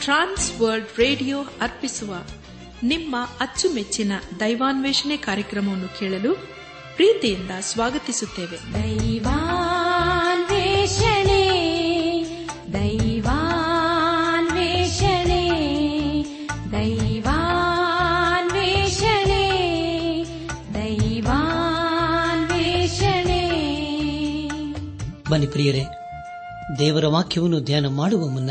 Trans World radio ಅರ್ಪಿಸುವ ನಿಮ್ಮ ಅಚ್ಚುಮೆಚ್ಚಿನ ದೈವಾನ್ವೇಷಣೆ ಕಾರ್ಯಕ್ರಮವನ್ನು ಕೇಳಲು ಪ್ರೀತಿಯಿಂದ ಸ್ವಾಗತಿಸುತ್ತೇವೆ. ದೈವಾನ್ವೇಷಣೆ ದೈವಾನ್ವೇಷಣೆ ದೈವಾನ್ವೇಷಣೆ ದೈವಾನ್ವೇಷಣೆ. ಬನ್ನಿ ಪ್ರಿಯರೇ ದೇವರ ವಾಕ್ಯವನ್ನು ಧ್ಯಾನ ಮಾಡುವ ಮುನ್ನ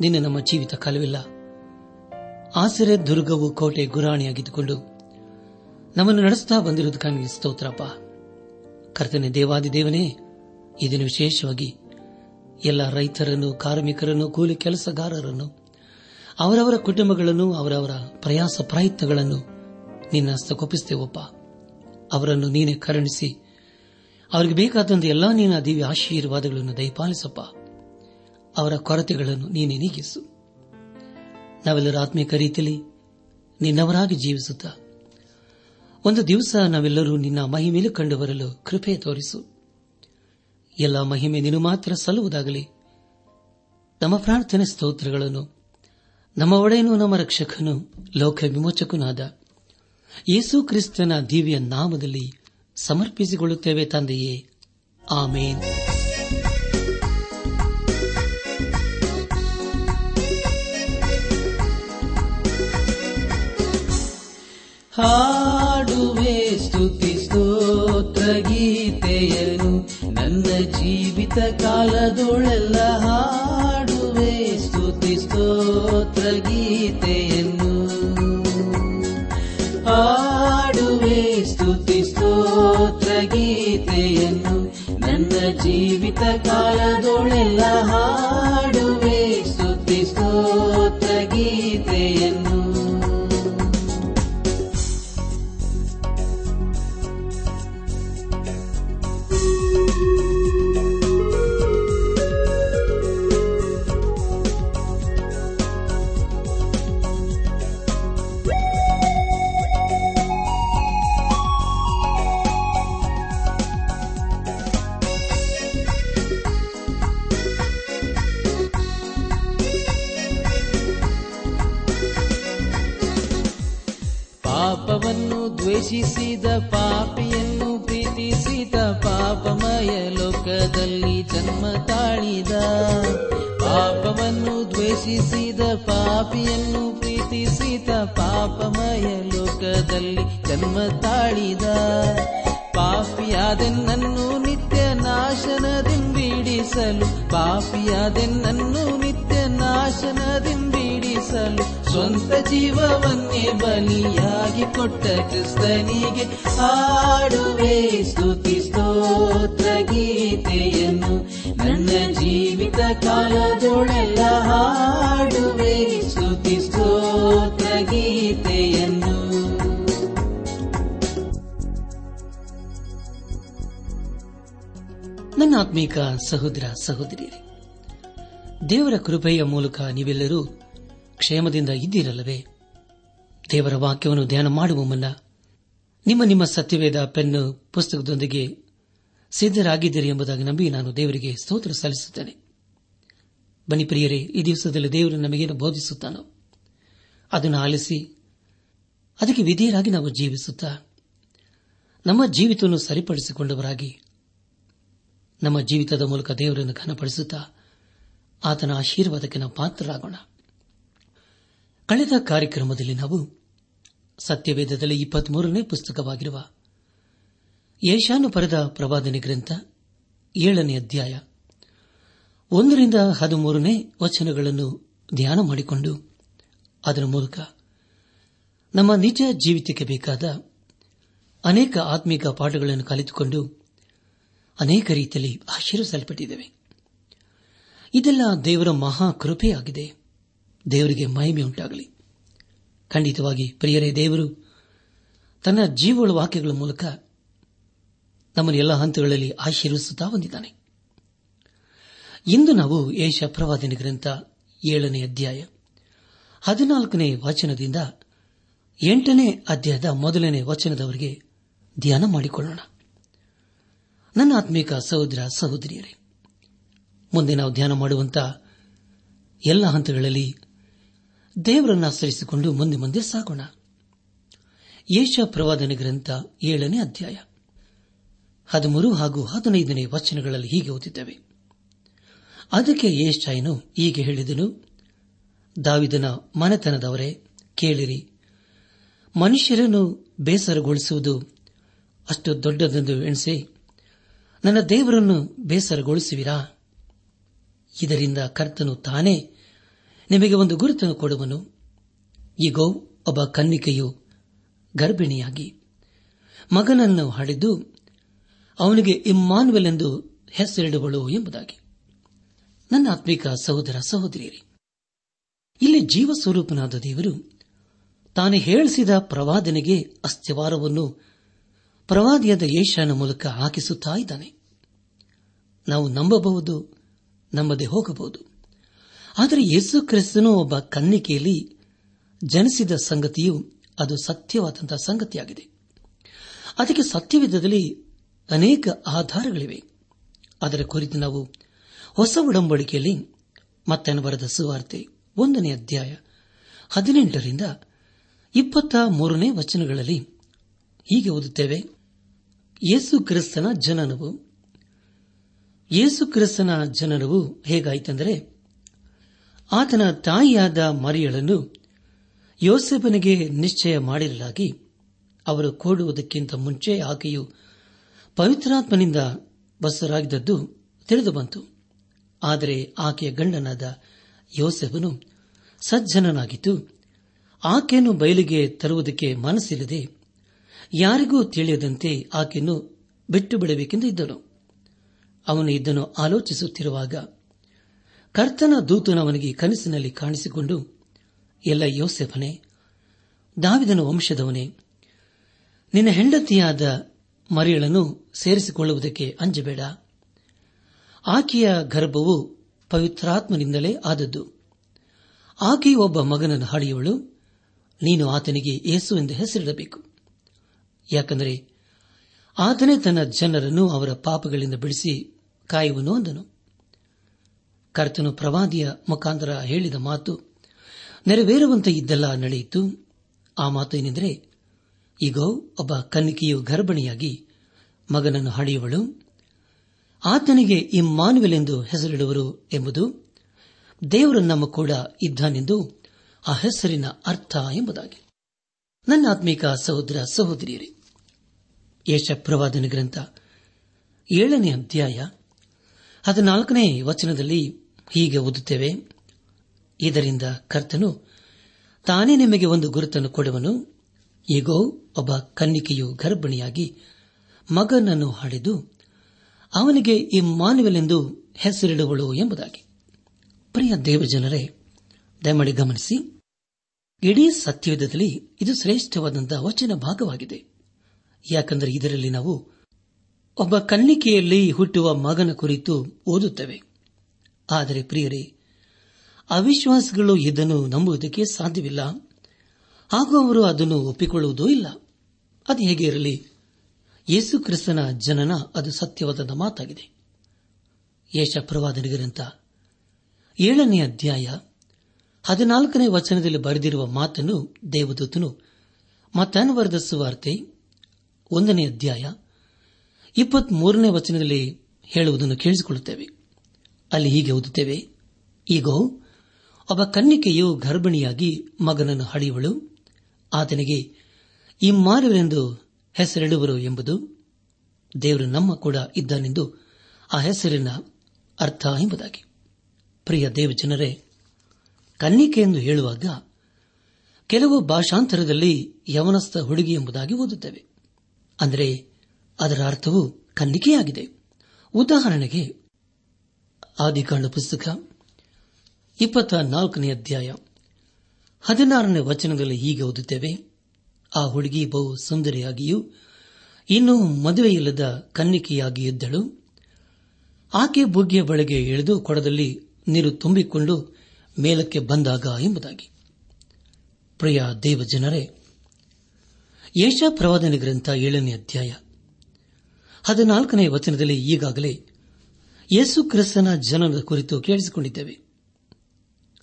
ನಿನ್ನ ನಮ್ಮ ಜೀವಿತ ಕಾಲವಿಲ್ಲ. ಆಸರೆ, ದುರ್ಗವು ಕೋಟೆ ಗುರಾಣಿಯಾಗಿದ್ದುಕೊಂಡು ನಮ್ಮನ್ನು ನಡೆಸುತ್ತಾ ಬಂದಿರುವುದಕ್ಕಾಗಿ ಸ್ತೋತ್ರಪ್ಪ. ಕರ್ತನೆ ದೇವಾದಿ ದೇವನೇ ಇದನ್ನು ವಿಶೇಷವಾಗಿ ಎಲ್ಲ ರೈತರನ್ನು, ಕಾರ್ಮಿಕರನ್ನು, ಕೂಲಿ ಕೆಲಸಗಾರರನ್ನು, ಅವರವರ ಕುಟುಂಬಗಳನ್ನು, ಅವರವರ ಪ್ರಯಾಸ ಪ್ರಯತ್ನಗಳನ್ನು ನಿನ್ನ ಹಸ್ತಕೊಪ್ಪಿಸುತ್ತೇವಪ್ಪ ಅವರನ್ನು ನೀನೇ ಕರುಣಿಸಿ, ಅವರಿಗೆ ಬೇಕಾದಂತೆ ಎಲ್ಲಾ ನೀನು ದಿವ್ಯ ಆಶೀರ್ವಾದಗಳನ್ನು ದಯಪಾಲಿಸಪ್ಪ. ಅವರ ಕೊರತೆಗಳನ್ನು ನೀನೆ ನೀಗಿಸು. ನಾವೆಲ್ಲರೂ ಆತ್ಮೀಕ ರೀತಿಯಲ್ಲಿ ನಿನ್ನವರಾಗಿ ಜೀವಿಸುತ್ತ, ಒಂದು ದಿವಸ ನಾವೆಲ್ಲರೂ ನಿನ್ನ ಮಹಿಮೇಲೆ ಕಂಡು ಬರಲು ಕೃಪೆ ತೋರಿಸು. ಎಲ್ಲ ಮಹಿಮೆ ನೀನು ಮಾತ್ರ ಸಲ್ಲುವುದಾಗಲಿ. ನಮ್ಮ ಪ್ರಾರ್ಥನೆ ಸ್ತೋತ್ರಗಳನ್ನು, ನಮ್ಮ ಒಡೆಯನು, ನಮ್ಮ ರಕ್ಷಕನು, ಲೋಕ ವಿಮೋಚಕನಾದ ಯೇಸು ಕ್ರಿಸ್ತನ ದಿವ್ಯ ನಾಮದಲ್ಲಿ ಸಮರ್ಪಿಸಿಕೊಳ್ಳುತ್ತೇವೆ ತಂದೆಯೇ. ಆಮೇನ್. ಹಾಡುವೆ ಸ್ತುತಿ ಸ್ತೋತ್ರ ಗೀತೆಯನು ನನ್ನ ಜೀವಿತ ಕಾಲದೊಳೆಲ್ಲ ಹಾಡುವೆ ಸ್ತುತಿ ಸ್ತೋತ್ರ ಗೀತೆಯನ್ನು. ಹಾಡುವೆ ಸ್ತುತಿ ಸ್ತೋತ್ರ ಗೀತೆಯನ್ನು ನನ್ನ ಜೀವಿತ ಕಾಲದೊಳೆಲ್ಲ ಹಾಡುವೆ ದ್ವೇಷಿಸಿದ ಪಾಪಿಯನ್ನು ಪ್ರೀತಿಸಿದ ಪಾಪಮಯ ಲೋಕದಲ್ಲಿ ಜನ್ಮ ತಾಳಿದ. ಪಾಪವನ್ನು ದ್ವೇಷಿಸಿದ ಪಾಪಿಯನ್ನು ಪ್ರೀತಿಸಿದ ಪಾಪಮಯ ಲೋಕದಲ್ಲಿ ಜನ್ಮ ತಾಳಿದ. ಪಾಪಿಯಾದೆನ್ನನ್ನು ನಿತ್ಯ ನಾಶನದಿಂಬಿಡಿಸಲು ಪಾಪಿಯಾದೆನ್ನನ್ನು ನಿತ್ಯ ನಾಶನದಿಂಬಿಡಿಸಲು ಸ್ವಂತ ಜೀವವನ್ನೇ ಬಲಿಯಾಗಿ ಕೊಟ್ಟ ಕ್ರಿಸ್ತನಿಗೆ ಹಾಡುವೆ, ಸ್ತುತಿ, ಸ್ತೋತ್ರ ಗೀತೆಯನ್ನು. ನನ್ನ ಜೀವಿತ ಕಾಲದೊಳೆಲ್ಲ ಹಾಡುವೆ, ಸ್ತುತಿ, ಸ್ತೋತ್ರ ಗೀತೆಯನ್ನು. ನನ್ನ ಆತ್ಮೀಕ ಸಹೋದರ ಸಹೋದರಿಯರೇ, ದೇವರ ಕೃಪೆಯ ಮೂಲಕ ನೀವೆಲ್ಲರೂ ಕ್ಷೇಮದಿಂದ ಇದ್ದೀರಲ್ಲವೇ? ದೇವರ ವಾಕ್ಯವನ್ನು ಧ್ಯಾನ ಮಾಡುವ ಮುನ್ನ ನಿಮ್ಮ ನಿಮ್ಮ ಸತ್ಯವೇದ ಪೆನ್ನು ಪುಸ್ತಕದೊಂದಿಗೆ ಸಿದ್ದರಾಗಿದ್ದೀರಿ ಎಂಬುದಾಗಿ ನಂಬಿ ನಾನು ದೇವರಿಗೆ ಸ್ತೋತ್ರ ಸಲ್ಲಿಸುತ್ತೇನೆ. ಬನ್ನಿ ಪ್ರಿಯರೇ, ಈ ದಿವಸದಲ್ಲಿ ದೇವರು ನಮಗೇನು ಬೋಧಿಸುತ್ತಾನೋ, ಅದನ್ನು ಆಲಿಸಿ, ಅದಕ್ಕೆ ವಿಧೇಯರಾಗಿ ನಾವು ಜೀವಿಸುತ್ತಾ, ನಮ್ಮ ಜೀವಿತವನ್ನು ಸರಿಪಡಿಸಿಕೊಂಡವರಾಗಿ, ನಮ್ಮ ಜೀವಿತದ ಮೂಲಕ ದೇವರನ್ನು ಘನಪಡಿಸುತ್ತಾ, ಆತನ ಆಶೀರ್ವಾದಕ್ಕೆ ನಾವು ಪಾತ್ರರಾಗೋಣ. ಕಳೆದ ಕಾರ್ಯಕ್ರಮದಲ್ಲಿ ನಾವು ಸತ್ಯವೇದದಲ್ಲಿ ಇಪ್ಪತ್ಮೂರನೇ ಪುಸ್ತಕವಾಗಿರುವ ಪರದ ಪ್ರವಾದನೆ ಗ್ರಂಥ ಏಳನೇ ಅಧ್ಯಾಯ ಒಂದರಿಂದ ಹದಿಮೂರನೇ ವಚನಗಳನ್ನು ಧ್ಯಾನ ಮಾಡಿಕೊಂಡು ಅದರ ಮೂಲಕ ನಮ್ಮ ನಿಜ ಜೀವಿತಕ್ಕೆ ಬೇಕಾದ ಅನೇಕ ಆತ್ಮಿಕ ಪಾಠಗಳನ್ನು ಕಲಿತುಕೊಂಡು ಅನೇಕ ರೀತಿಯಲ್ಲಿ ಆಶೀರ್ವಿಸಲ್ಪಟ್ಟಿದ್ದೇವೆ ಇದೆಲ್ಲ ದೇವರ ಮಹಾ ಕೃಪೆಯಾಗಿದೆ. ದೇವರಿಗೆ ಮಹಿಮೆ ಉಂಟಾಗಲಿ. ಖಂಡಿತವಾಗಿ, ಪ್ರಿಯರೇ ದೇವರು, ತನ್ನ ಜೀವಳ ವಾಕ್ಯಗಳ ಮೂಲಕ ನಮ್ಮನ್ನು ಎಲ್ಲ ಹಂತಗಳಲ್ಲಿ ಆಶೀರ್ವಿಸುತ್ತಾ ಬಂದಿದ್ದಾನೆ. ಇಂದು ನಾವು ಏಷ ಪ್ರವಾದಿನ ಗ್ರಂಥ ಏಳನೇ ಅಧ್ಯಾಯ ಹದಿನಾಲ್ಕನೇ ವಚನದಿಂದ ಎಂಟನೇ ಅಧ್ಯಾಯದ ಮೊದಲನೇ ವಚನದವರಿಗೆ ಧ್ಯಾನ ಮಾಡಿಕೊಳ್ಳೋಣ. ನನ್ನ ಆತ್ಮೀಕ ಸಹೋದರ ಸಹೋದರಿಯರೇ, ಮುಂದೆ ನಾವು ಧ್ಯಾನ ಮಾಡುವಂತಹ ಎಲ್ಲ ಹಂತಗಳಲ್ಲಿ ದೇವರನ್ನು ಆಚರಿಸಿಕೊಂಡು ಮುಂದೆ ಮುಂದೆ ಸಾಗೋಣ. ಯೇಷ ಪ್ರವಾದನೆ ಗ್ರಂಥ ಏಳನೇ ಅಧ್ಯಾಯ. ಹದಿಮೂರು ಹಾಗೂ ಹದಿನೈದನೇ ವಚನಗಳಲ್ಲಿ ಹೀಗೆ ಓದಿದ್ದೇವೆ. ಅದಕ್ಕೆ ಯೇಷಾಯನು ಹೀಗೆ ಹೇಳಿದನು, ದಾವಿದನ ಮನೆತನದವರೇ, ಕೇಳಿರಿ. ಮನುಷ್ಯರನ್ನು ಬೇಸರಗೊಳಿಸುವುದು ಅಷ್ಟು ದೊಡ್ಡದೆಂದು ಎಣಿಸಿ, ನನ್ನ ದೇವರನ್ನು ಬೇಸರಗೊಳಿಸುವಿರಾ? ಇದರಿಂದ ಕರ್ತನು ತಾನೇ ನಿಮಗೆ ಒಂದು ಗುರುತನ್ನು ಕೊಡುವನು. ಈಗೋ ಒಬ್ಬ ಕನ್ನಿಕೆಯು ಗರ್ಭಿಣಿಯಾಗಿ ಮಗನನ್ನು ಹಡೆದು ಅವನಿಗೆ ಇಮ್ಮಾನ್ವೆಲ್ ಎಂದು ಹೆಸರಿಡುವಳು ಎಂಬುದಾಗಿ. ನನ್ನ ಆತ್ಮಿಕ ಸಹೋದರ ಸಹೋದರಿಯರಿ, ಇಲ್ಲಿ ಜೀವಸ್ವರೂಪನಾದ ದೇವರು ತಾನು ಹೇಳಿಸಿದ ಪ್ರವಾದನೆಗೆ ಅಸ್ಥಿವಾರವನ್ನು ಪ್ರವಾದಿಯಾದ ಏಷ್ಯಾನ ಮೂಲಕ ಹಾಕಿಸುತ್ತಾ ಇದ್ದಾನೆ. ನಾವು ನಂಬಬಹುದು, ನಂಬದೆ ಹೋಗಬಹುದು. ಆದರೆ ಯೇಸು ಕ್ರಿಸ್ತನು ಒಬ್ಬ ಕನ್ನಿಕೆಯಲ್ಲಿ ಜನಿಸಿದ ಸಂಗತಿಯು ಅದು ಸತ್ಯವಾದಂತಹ ಸಂಗತಿಯಾಗಿದೆ. ಅದಕ್ಕೆ ಸತ್ಯವಿಧದಲ್ಲಿ ಅನೇಕ ಆಧಾರಗಳಿವೆ. ಅದರ ಕುರಿತು ನಾವು ಹೊಸ ಉಡಂಬಡಿಕೆಯಲ್ಲಿ ಮತ್ತೆ ಬರೆದ ಸುವಾರ್ತೆ ಒಂದನೇ ಅಧ್ಯಾಯ ಹದಿನೆಂಟರಿಂದ ಇಪ್ಪತ್ತ ಮೂರನೇ ವಚನಗಳಲ್ಲಿ ಹೀಗೆ ಓದುತ್ತೇವೆ. ಯೇಸು ಕ್ರಿಸ್ತನ ಜನನವು. ಯೇಸು ಕ್ರಿಸ್ತನ ಜನನವು ಹೇಗಾಯಿತೆಂದರೆ ಆತನ ತಾಯಿಯಾದ ಮರಿಯಳನ್ನು ಯೋಸೆಫನಿಗೆ ನಿಶ್ಚಯ ಮಾಡಿರಲಾಗಿ ಅವರು ಕೂಡುವುದಕ್ಕಿಂತ ಮುಂಚೆ ಆಕೆಯು ಪವಿತ್ರಾತ್ಮನಿಂದ ಬಸರಾಗಿದ್ದದ್ದು ತಿಳಿದುಬಂತು. ಆದರೆ ಆಕೆಯ ಗಂಡನಾದ ಯೋಸೆಫನು ಸಜ್ಜನನಾಗಿದ್ದು, ಆಕೆಯನ್ನು ಬಯಲಿಗೆ ತರುವುದಕ್ಕೆ ಮನಸ್ಸಿಲ್ಲದೆ ಯಾರಿಗೂ ತಿಳಿಯದಂತೆ ಆಕೆಯನ್ನು ಬಿಟ್ಟು ಬಿಡಬೇಕೆಂದು ಇದ್ದನು. ಅವನು ಇದನ್ನು ಆಲೋಚಿಸುತ್ತಿರುವಾಗ ಕರ್ತನ ದೂತನವನಿಗೆ ಕನಸಿನಲ್ಲಿ ಕಾಣಿಸಿಕೊಂಡು, ಎಲ್ಲ ಯೋಸೆಫನೇ, ದಾವಿದನ ವಂಶದವನೇ, ನಿನ್ನ ಹೆಂಡತಿಯಾದ ಮರಿಯಳನ್ನು ಸೇರಿಸಿಕೊಳ್ಳುವುದಕ್ಕೆ ಅಂಜಬೇಡ. ಆಕೆಯ ಗರ್ಭವು ಪವಿತ್ರಾತ್ಮನಿಂದಲೇ ಆದದ್ದು. ಆಕೆಯು ಒಬ್ಬ ಮಗನನ್ನು ಹಾಡಿಯವಳು ನೀನು ಆತನಿಗೆ ಏಸು ಎಂದು ಹೆಸರಿಡಬೇಕು. ಯಾಕೆಂದರೆ, ಆತನೇ ತನ್ನ ಜನರನ್ನು ಅವರ ಪಾಪಗಳಿಂದ ಬಿಡಿಸಿ ಕಾಯುವನು ಅಂದನು. ಕರ್ತನು ಪ್ರವಾದಿಯ ಮುಖಾಂತರ ಹೇಳಿದ ಮಾತು ನೆರವೇರುವಂತೆ ಇದ್ದೆಲ್ಲ ನಡೆಯಿತು. ಆ ಮಾತು ಏನೆಂದರೆ ಈಗ ಒಬ್ಬ ಕನ್ನಿಕೆಯು ಗರ್ಭಿಣಿಯಾಗಿ ಮಗನನ್ನು ಹಡೆಯುವಳು ಆತನಿಗೆ ಇಮ್ಮಾನುವೆಲೆಂದು ಹೆಸರಿಡುವರು ಎಂಬುದು ದೇವರು ನಮ್ಮ ಕೂಡ ಇದ್ದಾನೆಂದು ಆ ಹೆಸರಿನ ಅರ್ಥ ಎಂಬುದಾಗಿ. ನನ್ನ ಆತ್ಮೀಕ ಸಹೋದರ ಸಹೋದರಿಯರೇ ಯಶಪ್ರವಾದನ ಗ್ರಂಥ ಏಳನೇ ಅಧ್ಯಾಯ ಹದಿನಾಲ್ಕನೇ ವಚನದಲ್ಲಿ ಹೀಗೆ ಓದುತ್ತೇವೆ. ಇದರಿಂದ ಕರ್ತನು ತಾನೇ ನಿಮಗೆ ಒಂದು ಗುರುತನ್ನು ಕೊಡುವನು. ಈಗೋ, ಒಬ್ಬ ಕನ್ನಿಕೆಯು ಗರ್ಭಿಣಿಯಾಗಿ ಮಗನನ್ನು ಹಾಡಿದು ಅವನಿಗೆ ಇಮ್ಮಾನುವೆಲೆಂದು ಹೆಸರಿಡುವಳು ಎಂಬುದಾಗಿ. ಪ್ರಿಯ ದೇವಜನರೇ, ದಯಮಾಡಿ ಗಮನಿಸಿ. ಇಡೀ ಸತ್ಯವಿಧದಲ್ಲಿ ಇದು ಶ್ರೇಷ್ಠವಾದಂತಹ ವಚನ ಭಾಗವಾಗಿದೆ. ಯಾಕೆಂದರೆ ಇದರಲ್ಲಿ ನಾವು ಒಬ್ಬ ಕನ್ನಿಕೆಯಲ್ಲಿ ಹುಟ್ಟುವ ಮಗನ ಕುರಿತು ಓದುತ್ತೇವೆ. ಆದರೆ ಪ್ರಿಯರೇ, ಅವಿಶ್ವಾಸಗಳು ಇದನ್ನು ನಂಬುವುದಕ್ಕೆ ಸಾಧ್ಯವಿಲ್ಲ. ಹಾಗೂ ಅವರು ಅದನ್ನು ಒಪ್ಪಿಕೊಳ್ಳುವುದೂ ಇಲ್ಲ. ಅದು ಹೇಗೆ ಇರಲಿ? ಯೇಸು ಕ್ರಿಸ್ತನ ಜನನ ಅದು ಸತ್ಯವಾದ ಮಾತಾಗಿದೆ. ಯೇಷ ಏಳನೇ ಅಧ್ಯಾಯ ಹದಿನಾಲ್ಕನೇ ವಚನದಲ್ಲಿ ಬರೆದಿರುವ ಮಾತನ್ನು ದೇವದೂತನು ಮತಾನುವರ್ದ ಸುವಾರ್ತೆ ಒಂದನೇ ಅಧ್ಯಾಯ ಇಪ್ಪತ್ಮೂರನೇ ವಚನದಲ್ಲಿ ಹೇಳುವುದನ್ನು ಕೇಳಿಸಿಕೊಳ್ಳುತ್ತೇವೆ. ಅಲ್ಲಿ ಹೀಗೆ ಓದುತ್ತೇವೆ, ಈಗೋ, ಒಬ್ಬ ಕನ್ನಿಕೆಯು ಗರ್ಭಿಣಿಯಾಗಿ ಮಗನನ್ನು ಹಡೆಯುವಳು ಆತನಿಗೆ ಇಮ್ಮಾನುವೆಂದು ಹೆಸರಿಡುವರು ಎಂಬುದು ದೇವರು ನಮ್ಮ ಕೂಡ ಇದ್ದಾನೆಂದು ಆ ಹೆಸರಿನ ಅರ್ಥ ಎಂಬುದಾಗಿ. ಪ್ರಿಯ ದೇವಜನರೇ, ಕನ್ನಿಕೆ ಎಂದು ಹೇಳುವಾಗ ಕೆಲವು ಭಾಷಾಂತರದಲ್ಲಿ ಯವನಸ್ಥ ಹುಡುಗಿ ಎಂಬುದಾಗಿ ಓದುತ್ತೇವೆ. ಅಂದರೆ ಅದರ ಅರ್ಥವು ಕನ್ನಿಕೆಯಾಗಿದೆ. ಉದಾಹರಣೆಗೆ ಆದಿಕಾಂಡ ಪುಸ್ತಕ ಇಪ್ಪತ್ತ ನಾಲ್ಕನೇ ಅಧ್ಯಾಯ. ಹದಿನಾರನೇ ವಚನದಲ್ಲಿ ಹೀಗೆ ಓದುತ್ತೇವೆ, ಆ ಹುಡುಗಿ ಬಹು ಸುಂದರಿಯಾಗಿಯೂ, ಇನ್ನೂ ಮದುವೆಯಿಲ್ಲದ ಕನ್ನಿಕೆಯಾಗಿ ಇದ್ದಳು ಆಕೆ ಬುಗ್ಗೆಯ ಬಳಿಗೆ ಇಳಿದು ಕೊಡದಲ್ಲಿ ನೀರು ತುಂಬಿಕೊಂಡು ಮೇಲಕ್ಕೆ ಬಂದಾಗ ಎಂಬುದಾಗಿ. ಪ್ರಿಯ ದೇವಜನರೇ ಯೇಷ ಪ್ರವಾದನೆ ಗ್ರಂಥ ಏಳನೇ ಅಧ್ಯಾಯ. ಹದಿನಾಲ್ಕನೇ ವಚನದಲ್ಲಿ ಈಗಾಗಲೇ ಯೇಸು ಕ್ರಿಸ್ತನ ಜನನದ ಕುರಿತು ಕೇಳಿಸಿಕೊಂಡಿದ್ದೇವೆ.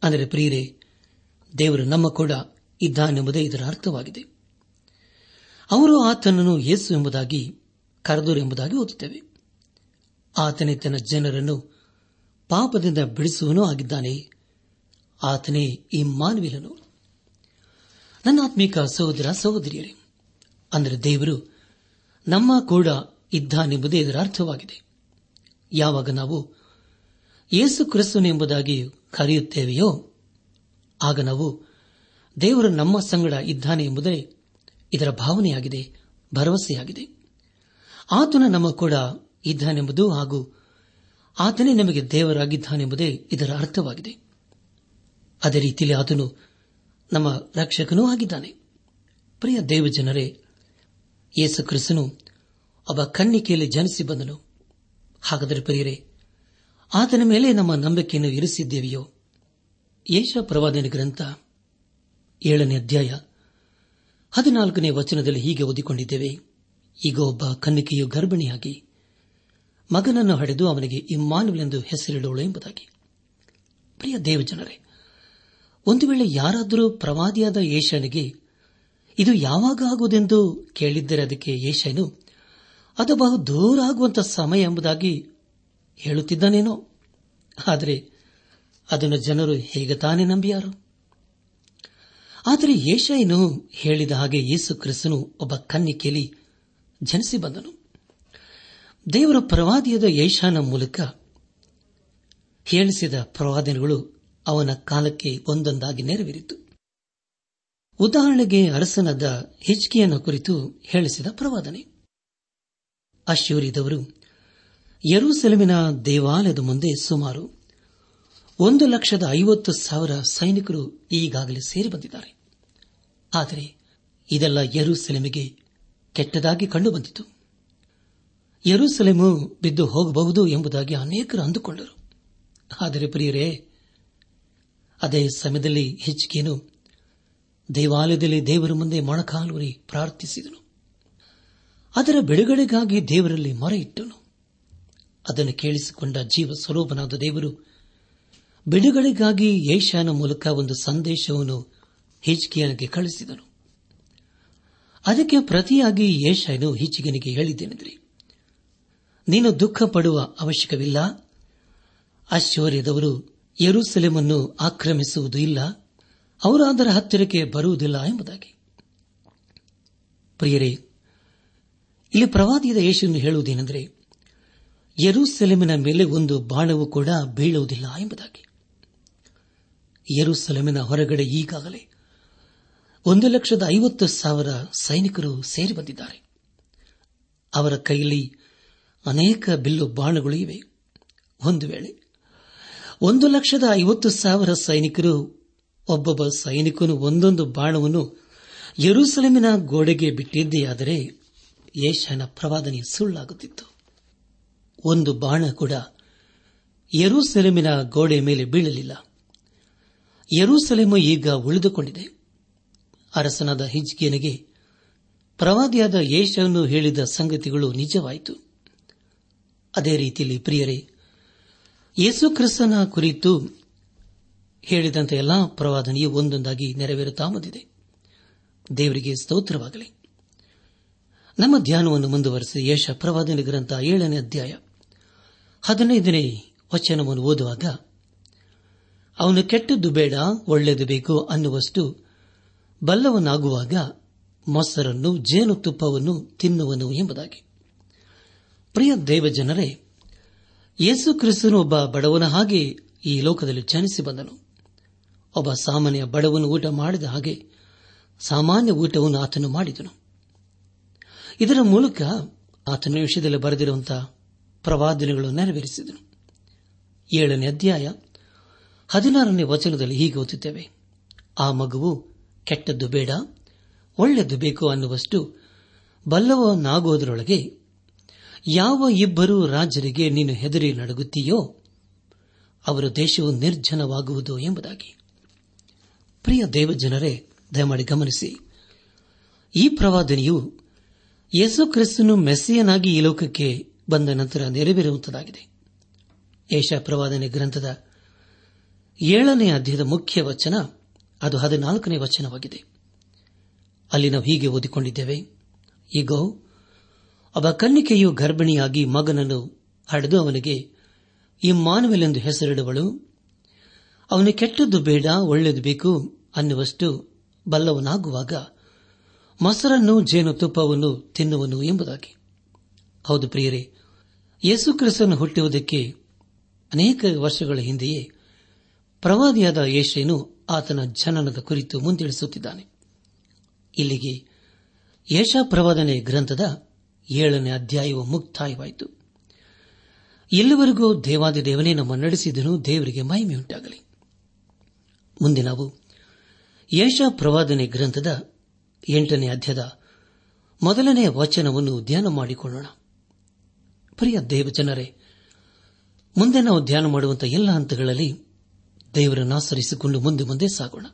ಅಂದರೆ ಪ್ರಿಯರೇ, ದೇವರು ನಮ್ಮ ಕೂಡ ಇದ್ದಾನೆಂಬುದೇ ಇದರ ಅರ್ಥವಾಗಿದೆ. ಅವರು ಆತನನ್ನು ಯೇಸು ಎಂಬುದಾಗಿ ಕರೆದರು ಎಂಬುದಾಗಿ ಓದುತ್ತೇವೆ. ಆತನೇ ತನ್ನ ಜನರನ್ನು ಪಾಪದಿಂದ ಬಿಡಿಸುವನೂ ಆಗಿದ್ದಾನೆ. ಆತನೇ ಈ ಮಾನವೀಯನು ನನ್ನ ಆತ್ಮೀಕ ಸಹೋದರ, ಸಹೋದರಿಯರೇ, ಅಂದರೆ ದೇವರು ನಮ್ಮ ಕೂಡ ಇದ್ದಾನೆಂಬುದೇ ಇದರ ಅರ್ಥವಾಗಿದೆ. ಯಾವಾಗ ನಾವು ಯೇಸು ಕ್ರಿಸ್ತನು ಎಂಬುದಾಗಿ ಕರೆಯುತ್ತೇವೆಯೋ, ಆಗ ನಾವು ದೇವರು ನಮ್ಮ ಸಂಗಡ ಇದ್ದಾನೆ ಎಂಬುದೇ ಇದರ ಭಾವನೆಯಾಗಿದೆ, ಭರವಸೆಯಾಗಿದೆ. ಆತನ ನಮ್ಮ ಕೂಡ ಇದ್ದಾನೆಂಬುದು ಹಾಗೂ ಆತನೇ ನಮಗೆ ದೇವರಾಗಿದ್ದಾನೆಂಬುದೇ ಇದರ ಅರ್ಥವಾಗಿದೆ. ಅದೇ ರೀತಿಯಲ್ಲಿ ಆತನು ನಮ್ಮ ರಕ್ಷಕನೂ ಆಗಿದ್ದಾನೆ. ಪ್ರಿಯ ದೇವಜನರೇ, ಯೇಸು ಕ್ರಿಸ್ತನು ಒಬ್ಬ ಕಣ್ಣಿಕೆಯಲ್ಲಿ ಜನಿಸಿ ಬಂದನು. ಹಾಗಾದರೆ ಪ್ರಿಯರೇ ಆತನ ಮೇಲೆ ನಮ್ಮ ನಂಬಿಕೆಯನ್ನು ಇರಿಸಿದ್ದೇವೆಯೋ? ಯೇಷ ಪ್ರವಾದನ ಗ್ರಂಥ ಏಳನೇ ಅಧ್ಯಾಯ ಹದಿನಾಲ್ಕನೇ ವಚನದಲ್ಲಿ ಹೀಗೆ ಓದಿಕೊಂಡಿದ್ದೇವೆ, ಈಗ ಒಬ್ಬ ಕನ್ನಿಕೆಯು ಗರ್ಭಿಣಿಯಾಗಿ ಮಗನನ್ನು ಹಡೆದು ಅವನಿಗೆ ಇಮ್ಮಾನುವೆಂದು ಹೆಸರಿಡೋಳು ಎಂಬುದಾಗಿ. ಪ್ರಿಯ ದೇವಜನರೇ, ಒಂದು ವೇಳೆ ಯಾರಾದರೂ ಪ್ರವಾದಿಯಾದ ಏಷನಿಗೆ, ಇದು ಯಾವಾಗ ಆಗುವುದೆಂದು ಕೇಳಿದ್ದರೆ ಅದಕ್ಕೆ ಏಷನು ಅದು ಬಹು ದೂರ ಆಗುವಂತಹ ಸಮಯ ಎಂಬುದಾಗಿ ಹೇಳುತ್ತಿದ್ದನೇನೋ. ಆದರೆ ಅದನ್ನು ಜನರು ಹೇಗೆ ತಾನೇ ನಂಬಿಯಾರು? ಆದರೆ ಏಷಾಯನು ಹೇಳಿದ ಹಾಗೆ ಯೇಸು ಕ್ರಿಸ್ತನು ಒಬ್ಬ ಕನ್ನಿಕೆಯಲ್ಲಿ ಜನಿಸಿ ಬಂದನು. ದೇವರ ಪ್ರವಾದಿಯಾದ ಏಷಾನ ಮೂಲಕ ಹೇಳಿಸಿದ ಪ್ರವಾದನೆಗಳು ಅವನ ಕಾಲಕ್ಕೆ ಒಂದೊಂದಾಗಿ ನೆರವೇರಿತು. ಉದಾಹರಣೆಗೆ ಅರಸನಾದ ಹೆಚ್ಕೆಯನ್ನು ಕುರಿತು ಹೇಳಿಸಿದ ಪ್ರವಾದನೆ. ಅಶ್ಯೂರಿದವರು ಯರೂಸೆಲಮಿನ ದೇವಾಲಯದ ಮುಂದೆ ಸುಮಾರು ಒಂದು ಲಕ್ಷದ ಐವತ್ತು ಸಾವಿರ ಸೈನಿಕರು ಈಗಾಗಲೇ ಸೇರಿ ಬಂದಿದ್ದಾರೆ. ಆದರೆ ಇದೆಲ್ಲ ಯರೂಸೆಲೆಮಿಗೆ ಕೆಟ್ಟದಾಗಿ ಕಂಡುಬಂದಿತು. ಯರೂಸೆಲೆಮು ಬಿದ್ದು ಹೋಗಬಹುದು ಎಂಬುದಾಗಿ ಅನೇಕರು ಅಂದುಕೊಂಡರು. ಆದರೆ ಪ್ರಿಯರೇ, ಅದೇ ಸಮಯದಲ್ಲಿ ಹೆಚ್ಚಿಗೆನು ದೇವಾಲಯದಲ್ಲಿ ದೇವರ ಮುಂದೆ ಮೊಣಕಾಲೂರಿ ಪ್ರಾರ್ಥಿಸಿದನು. ಅದರ ಬಿಡುಗಡೆಗಾಗಿ ದೇವರಲ್ಲಿ ಮೊರೆ ಇಟ್ಟನು ಅದನ್ನು ಕೇಳಿಸಿಕೊಂಡ ಜೀವ ಸ್ವರೂಪನಾದ ದೇವರು, ಬಿಡುಗಡೆಗಾಗಿ ಏಷ್ಯಾನ ಮೂಲಕ ಒಂದು ಸಂದೇಶವನ್ನು ಹಿಚ್ಕಿಯನಿಗೆ ಕಳಿಸಿದನು ಅದಕ್ಕೆ ಪ್ರತಿಯಾಗಿ ಏಷಾಯನು ಹಿಚ್ಕಿಯನಿಗೆ ಹೇಳಿದ್ದೇನೆಂದರೆ, ನೀನು ದುಃಖ ಪಡುವ ಅವಶ್ಯಕವಿಲ್ಲ. ಆಶ್ಚರ್ಯದವರು ಯರುಸೆಲೆಮನ್ನು ಆಕ್ರಮಿಸುವುದು ಇಲ್ಲ. ಅವರು ಅದರ ಹತ್ತಿರಕ್ಕೆ ಬರುವುದಿಲ್ಲ ಎಂಬುದಾಗಿ. ಪ್ರಿಯರೇ ಇಲ್ಲಿ ಪ್ರವಾದಿಯದ ಯೇಸುವನ್ನು ಹೇಳುವುದೇನೆಂದರೆ, ಯರುಸೆಲೆಮಿನ ಮೇಲೆ ಒಂದು ಬಾಣವು ಕೂಡ ಬೀಳುವುದಿಲ್ಲ ಎಂಬುದಾಗಿ. ಯರುಸೆಲೆಮಿನ ಹೊರಗಡೆ ಈಗಾಗಲೇ ಒಂದು ಲಕ್ಷದ ಐವತ್ತು ಸಾವಿರ ಸೈನಿಕರು ಸೇರಿ ಬಂದಿದ್ದಾರೆ. ಅವರ ಕೈಯಲ್ಲಿ ಅನೇಕ ಬಿಲ್ಲು ಬಾಣಗಳು ಇವೆ. ಒಂದು ವೇಳೆ ಒಂದು ಲಕ್ಷದ ಐವತ್ತು ಸಾವಿರ ಸೈನಿಕರು, ಒಬ್ಬೊಬ್ಬ ಸೈನಿಕನು ಒಂದೊಂದು ಬಾಣವನ್ನು ಯರುಸಲೆಮಿನ ಗೋಡೆಗೆ ಬಿಟ್ಟಿದ್ದೆಯಾದರೆ ಯೇಷನ ಪ್ರವಾದನೆ ಸುಳ್ಳಾಗುತ್ತಿತ್ತು. ಒಂದು ಬಾಣ ಕೂಡ ಯರೂಸೆಲೆಮಿನ ಗೋಡೆ ಮೇಲೆ ಬೀಳಲಿಲ್ಲ. ಯರೂಸೆಲೆಮು ಈಗ ಉಳಿದುಕೊಂಡಿದೆ. ಅರಸನಾದ ಹಿಜ್ಗೇನಿಗೆ ಪ್ರವಾದಿಯಾದ ಯೇಷನ್ನು ಹೇಳಿದ ಸಂಗತಿಗಳು ನಿಜವಾಯಿತು. ಅದೇ ರೀತಿಯಲ್ಲಿ ಪ್ರಿಯರೇ, ಯೇಸು ಕ್ರಿಸ್ತನ ಕುರಿತು ಹೇಳಿದಂತೆ ಎಲ್ಲಾ ಪ್ರವಾದನೆಯು ಒಂದೊಂದಾಗಿ ನೆರವೇರುತ್ತಾ ಬಂದಿದೆ. ದೇವರಿಗೆ ಸ್ತೋತ್ರವಾಗಲಿ. ನಮ್ಮ ಧ್ಯಾನವನ್ನು ಮುಂದುವರೆಸಿ ಯಶ ಪ್ರವಾದನೆ ಗ್ರಂಥ ಏಳನೇ ಅಧ್ಯಾಯ ಹದಿನೈದನೇ ವಚನವನ್ನು ಓದುವಾಗ, ಅವನು ಕೆಟ್ಟದ್ದು ಬೇಡ, ಒಳ್ಳೆಯದು ಬೇಕು ಅನ್ನುವಷ್ಟು ಬಲ್ಲವನಾಗುವಾಗ ಮೊಸರನ್ನು ಜೇನುತುಪ್ಪವನ್ನು ತಿನ್ನುವನು ಎಂಬುದಾಗಿ. ಪ್ರಿಯ ದೇವಜನರೇ, ಯೇಸು ಕ್ರಿಸ್ತನು ಒಬ್ಬ ಬಡವನ ಹಾಗೆ ಈ ಲೋಕದಲ್ಲಿ ಜನಿಸಿ ಬಂದನು. ಒಬ್ಬ ಸಾಮಾನ್ಯ ಬಡವನು ಊಟ ಮಾಡಿದ ಹಾಗೆ ಸಾಮಾನ್ಯ ಊಟವನ್ನು ಆತನು ಮಾಡಿದನು. ಇದರ ಮೂಲಕ ಆತನ ವಿಷಯದಲ್ಲಿ ಬರೆದಿರುವಂತಹ ಪ್ರವಾದನೆಗಳು ನೆರವೇರಿಸಿದನು. ಏಳನೇ ಅಧ್ಯಾಯ ಹದಿನಾರನೇ ವಚನದಲ್ಲಿ ಹೀಗೆ ಓದುತ್ತೇವೆ. ಆ ಮಗುವು ಕೆಟ್ಟದ್ದು ಬೇಡ, ಒಳ್ಳೆಯದು ಬೇಕು ಅನ್ನುವಷ್ಟು ಬಲ್ಲವನಾಗುವುದರೊಳಗೆ ಯಾವ ಇಬ್ಬರು ರಾಜರಿಗೆ ನೀನು ಹೆದರಿ ನಡುಗುತ್ತೀಯೋ ಅವರ ದೇಶವು ನಿರ್ಜನವಾಗುವುದು ಎಂಬುದಾಗಿ. ಪ್ರಿಯ ದೇವಜನರೇ, ದಯಮಾಡಿ ಗಮನಿಸಿ, ಈ ಪ್ರವಾದನೆಯು ಯೇಸು ಕ್ರಿಸ್ತನು ಮೆಸ್ಸಿಯನಾಗಿ ಈ ಲೋಕಕ್ಕೆ ಬಂದ ನಂತರ ನೆರವೇರುವಂತಾಗಿದೆ ಏಷಾ ಪ್ರವಾದನೆ ಗ್ರಂಥದ ಏಳನೇ ಅಧ್ಯಾಯದ ಮುಖ್ಯ ವಚನ, ಅದು ಹದಿನಾಲ್ಕನೇ ವಚನವಾಗಿದೆ. ಅಲ್ಲಿ ನಾವು ಹೀಗೆ ಓದಿಕೊಂಡಿದ್ದೇವೆ. ಈಗ ಒಬ್ಬ ಕನ್ನಿಕೆಯು ಗರ್ಭಿಣಿಯಾಗಿ ಮಗನನ್ನು ಹಡೆದು ಅವನಿಗೆ ಇಮ್ಮಾನುವೆಲೆಂದು ಹೆಸರಿಡುವಳು ಅವನು ಕೆಟ್ಟದ್ದು ಬೇಡ, ಒಳ್ಳೆಯದು ಬೇಕು ಅನ್ನುವಷ್ಟು ಬಲ್ಲವನಾಗುವಾಗ ಮೊಸರನ್ನು ಜೇನುತುಪ್ಪವನ್ನು ತಿನ್ನುವನು ಎಂಬುದಾಗಿ. ಹೌದು ಪ್ರಿಯರೇ, ಯೇಸು ಕ್ರಿಸ್ತನು ಹುಟ್ಟುವುದಕ್ಕೆ ಅನೇಕ ವರ್ಷಗಳ ಹಿಂದೆಯೇ ಪ್ರವಾದಿಯಾದ ಯೇಷನು ಆತನ ಜನನದ ಕುರಿತು ಮುಂದಿಳಿಸುತ್ತಿದ್ದಾನೆ. ಇಲ್ಲಿಗೆ ಯೇಷ ಪ್ರವಾದನೆ ಗ್ರಂಥದ ಏಳನೇ ಅಧ್ಯಾಯವು ಮುಕ್ತಾಯವಾಯಿತು. ಇಲ್ಲಿವರೆಗೂ ದೇವಾದಿ ದೇವನೇ ನಮ್ಮ ನಡೆಸಿದನು ದೇವರಿಗೆ ಮಹಿಮೆಯುಂಟಾಗಲಿ. ಮುಂದೆ ನಾವು ಯೇಷ ಪ್ರವಾದನೆ ಗ್ರಂಥದ ಎಂಟನೇ ಅಧ್ಯದ ಮೊದಲನೇ ವಚನವನ್ನು ಧ್ಯಾನ ಮಾಡಿಕೊಳ್ಳೋಣ. ಪ್ರಿಯ ದೇವಜನರೇ, ಮುಂದೆ ನಾವು ಧ್ಯಾನ ಮಾಡುವಂತಹ ಎಲ್ಲ ಹಂತಗಳಲ್ಲಿ ದೇವರನ್ನು ಆಸರಿಸಿಕೊಂಡು ಮುಂದೆ ಮುಂದೆ ಸಾಗೋಣ.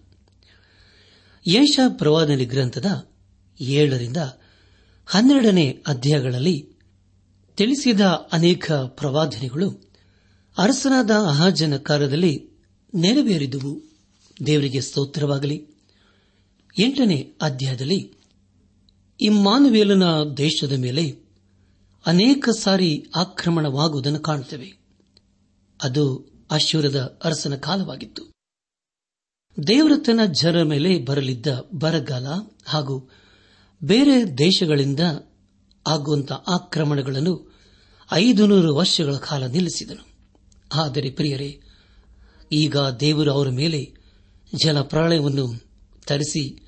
ಯೇಷ ಪ್ರವಾದನೆ ಗ್ರಂಥದ ಏಳರಿಂದ ಹನ್ನೆರಡನೇ ಅಧ್ಯಾಯಗಳಲ್ಲಿ ತಿಳಿಸಿದ ಅನೇಕ ಪ್ರವಾದನೆಗಳು ಅರಸನಾದ ಅಹಾಜನ ಕಾರ್ಯದಲ್ಲಿ ನೆರವೇರಿದುವು. ದೇವರಿಗೆ ಸ್ತೋತ್ರವಾಗಲಿ. ಎಂಟನೇ ಅಧ್ಯಾಯದಲ್ಲಿ ಇಮ್ಮಾನುವೇಲನ ದೇಶದ ಮೇಲೆ ಅನೇಕ ಸಾರಿ ಆಕ್ರಮಣವಾಗುವುದನ್ನು ಕಾಣುತ್ತೇವೆ. ಅದು ಅಶ್ವರದ ಅರಸನ ಕಾಲವಾಗಿತ್ತು. ದೇವರತನ ತನ್ನ ಜರ ಮೇಲೆ ಬರಲಿದ್ದ ಬರಗಾಲ ಹಾಗೂ ಬೇರೆ ದೇಶಗಳಿಂದ ಆಗುವಂತಹ ಆಕ್ರಮಣಗಳನ್ನು ಐದು ನೂರು ವರ್ಷಗಳ ಕಾಲ ನಿಲ್ಲಿಸಿದನು. ಆದರೆ ಪ್ರಿಯರೇ, ಈಗ ದೇವರು ಅವರ ಮೇಲೆ ಜಲಪ್ರಳಯವನ್ನು ತರಿಸಿ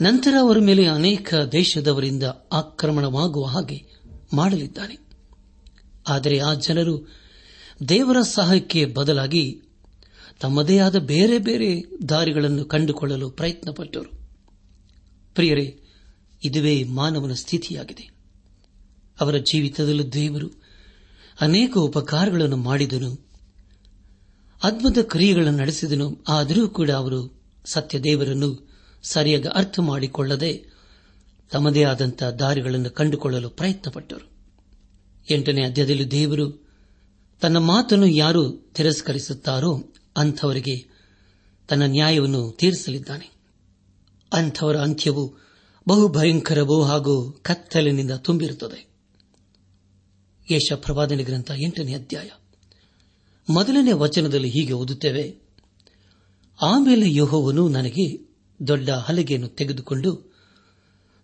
ನಂತರ ಅವರ ಮೇಲೆ ಅನೇಕ ದೇಶದವರಿಂದ ಆಕ್ರಮಣವಾಗುವ ಹಾಗೆ ಮಾಡಲಿದ್ದಾನೆ. ಆದರೆ ಆ ಜನರು ದೇವರ ಸಹಾಯಕ್ಕೆ ಬದಲಾಗಿ ತಮ್ಮದೇ ಆದ ಬೇರೆ ಬೇರೆ ದಾರಿಗಳನ್ನು ಕಂಡುಕೊಳ್ಳಲು ಪ್ರಯತ್ನಪಟ್ಟರು. ಪ್ರಿಯರೇ, ಇದುವೇ ಮಾನವನ ಸ್ಥಿತಿಯಾಗಿದೆ. ಅವರ ಜೀವಿತದಲ್ಲಿ ದೇವರು ಅನೇಕ ಉಪಕಾರಗಳನ್ನು ಮಾಡಿದನು. ಅದ್ಭುತ ಕ್ರಿಯೆಗಳನ್ನು ನಡೆಸಿದನು. ಆದರೂ ಕೂಡ ಅವರು ಸತ್ಯ ದೇವರನ್ನು ಸರಿಯಾಗಿ ಅರ್ಥ ಮಾಡಿಕೊಳ್ಳದೆ ತಮ್ಮದೇ ಆದಂತಹ ದಾರಿಗಳನ್ನು ಕಂಡುಕೊಳ್ಳಲು ಪ್ರಯತ್ನಪಟ್ಟರು. ಎಂಟನೇ ಅಧ್ಯಾಯದಲ್ಲಿ ದೇವರು ತನ್ನ ಮಾತನ್ನು ಯಾರು ತಿರಸ್ಕರಿಸುತ್ತಾರೋ ಅಂಥವರಿಗೆ ತನ್ನ ನ್ಯಾಯವನ್ನು ತೀರಿಸಲಿದ್ದಾನೆ. ಅಂಥವರ ಅಂತ್ಯವು ಬಹು ಭಯಂಕರವೂ ಹಾಗೂ ಕತ್ತಲಿನಿಂದ ತುಂಬಿರುತ್ತದೆ. ಯಶ ಪ್ರವಾದನೆ ಗ್ರಂಥ ಎಂಟನೇ ಅಧ್ಯಾಯ. ಮೊದಲನೇ ವಚನದಲ್ಲಿ ಹೀಗೆ ಓದುತ್ತೇವೆ ಆಮೇಲೆ ಯೋಹವನ್ನು ನನಗೆ ದೊಡ್ಡ ಹಲಗೆಯನ್ನು ತೆಗೆದುಕೊಂಡು